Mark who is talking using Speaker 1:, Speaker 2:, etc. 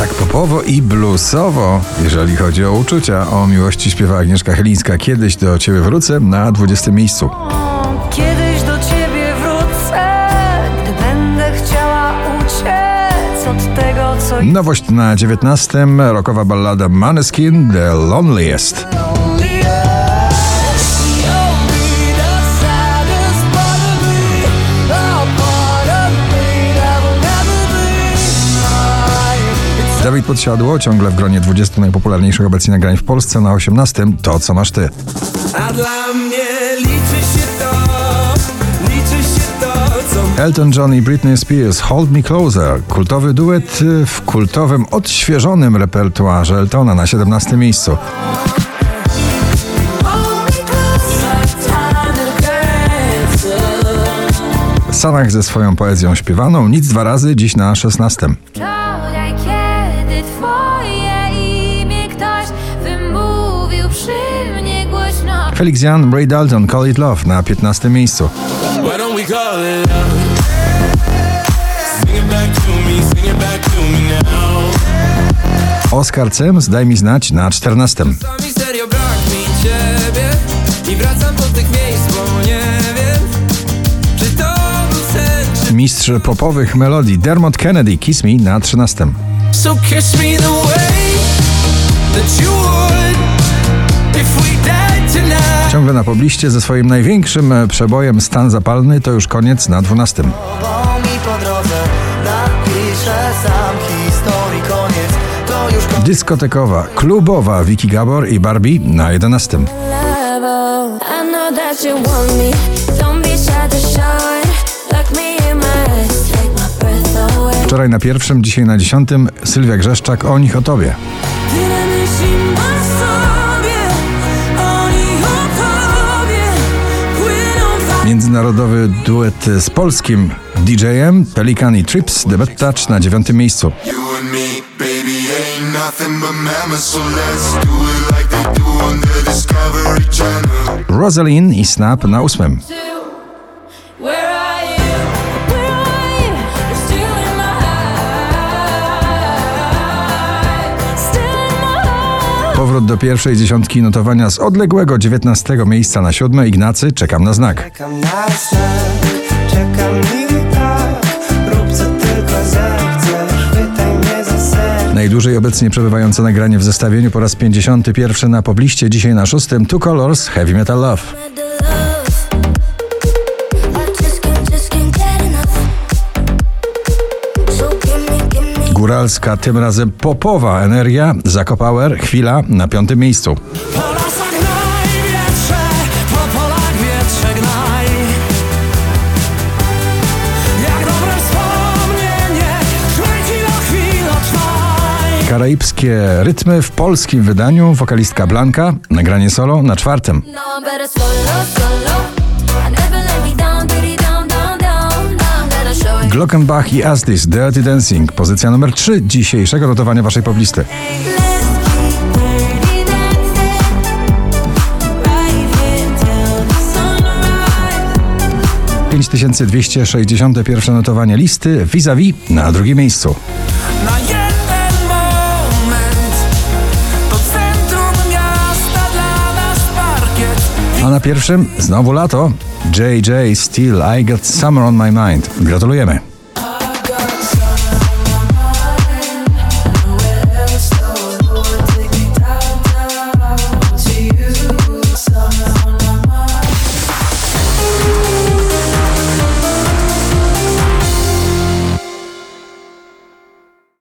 Speaker 1: Tak popowo i bluesowo, jeżeli chodzi o uczucia. O miłości śpiewa Agnieszka Chylińska. Kiedyś do ciebie wrócę na 20 miejscu.
Speaker 2: Kiedyś do ciebie wrócę, gdy będę chciała uciec od tego, co
Speaker 1: Nowość na 19. Rokowa ballada Maneskin The Loneliest. Dawid Podsiadło, ciągle w gronie 20 najpopularniejszych obecnie nagrań w Polsce na 18. To co masz ty.
Speaker 3: A dla mnie liczy się to, liczy się to, co
Speaker 1: Elton John i Britney Spears Hold Me Closer. Kultowy duet y, w kultowym, odświeżonym repertuarze Eltona na 17 miejscu. Sanach ze swoją poezją śpiewaną, nic dwa razy, dziś na 16. Felix Jan, Ray Dalton, Call It Love na 15 miejscu. Oscar Cems, Daj mi znać na 14.
Speaker 3: Czasami serio brak mi ciebie i wracam do tych miejsc, bo nie wiem, czy to był sen, czy...
Speaker 1: Mistrz popowych melodii Dermot Kennedy, Kiss Me na 13.
Speaker 3: So kiss me the way that you would if we died
Speaker 1: na pobliście ze swoim największym e, przebojem Stan Zapalny to już koniec na 12.
Speaker 4: mi po drodze Napiszę sam historii koniec To już koniec
Speaker 1: Dyskotekowa, klubowa Vicky Gabor i Barbie na 11.
Speaker 5: level I know that you want me Don't be shy to shine Look me in my eyes Take my breath away
Speaker 1: Wczoraj na pierwszym, dzisiaj na dziesiątym Sylwia Grzeszczak o nich o tobie. Międzynarodowy duet z polskim DJ-em Pelikan i Trips The Bad Touch na dziewiątym miejscu.
Speaker 6: You and me, baby, ain't
Speaker 1: Powrót do pierwszej dziesiątki notowania z odległego 19 miejsca na siódme. Ignacy Czekam na znak.
Speaker 4: Czekam na znak Czekam i tak. Rób co tylko zechcesz mnie za
Speaker 1: Najdłużej obecnie przebywające nagranie w zestawieniu po raz 51 na pobliście, dzisiaj na szóstym. Two Colors Heavy Metal love Góralska, tym razem popowa energia, Zakopower, chwila na piątym miejscu. Karaibskie rytmy w polskim wydaniu, wokalistka Blanka, nagranie solo na czwartym.
Speaker 5: No,
Speaker 1: Glockenbach i Astis, Dirty Dancing, pozycja numer 3 dzisiejszego notowania waszej poblisty.
Speaker 5: Here till the sunrise
Speaker 1: 5261 notowanie listy vis-a-vis na drugim miejscu. A na pierwszym znowu lato. JJ Still I Got Summer on My Mind. Gratulujemy.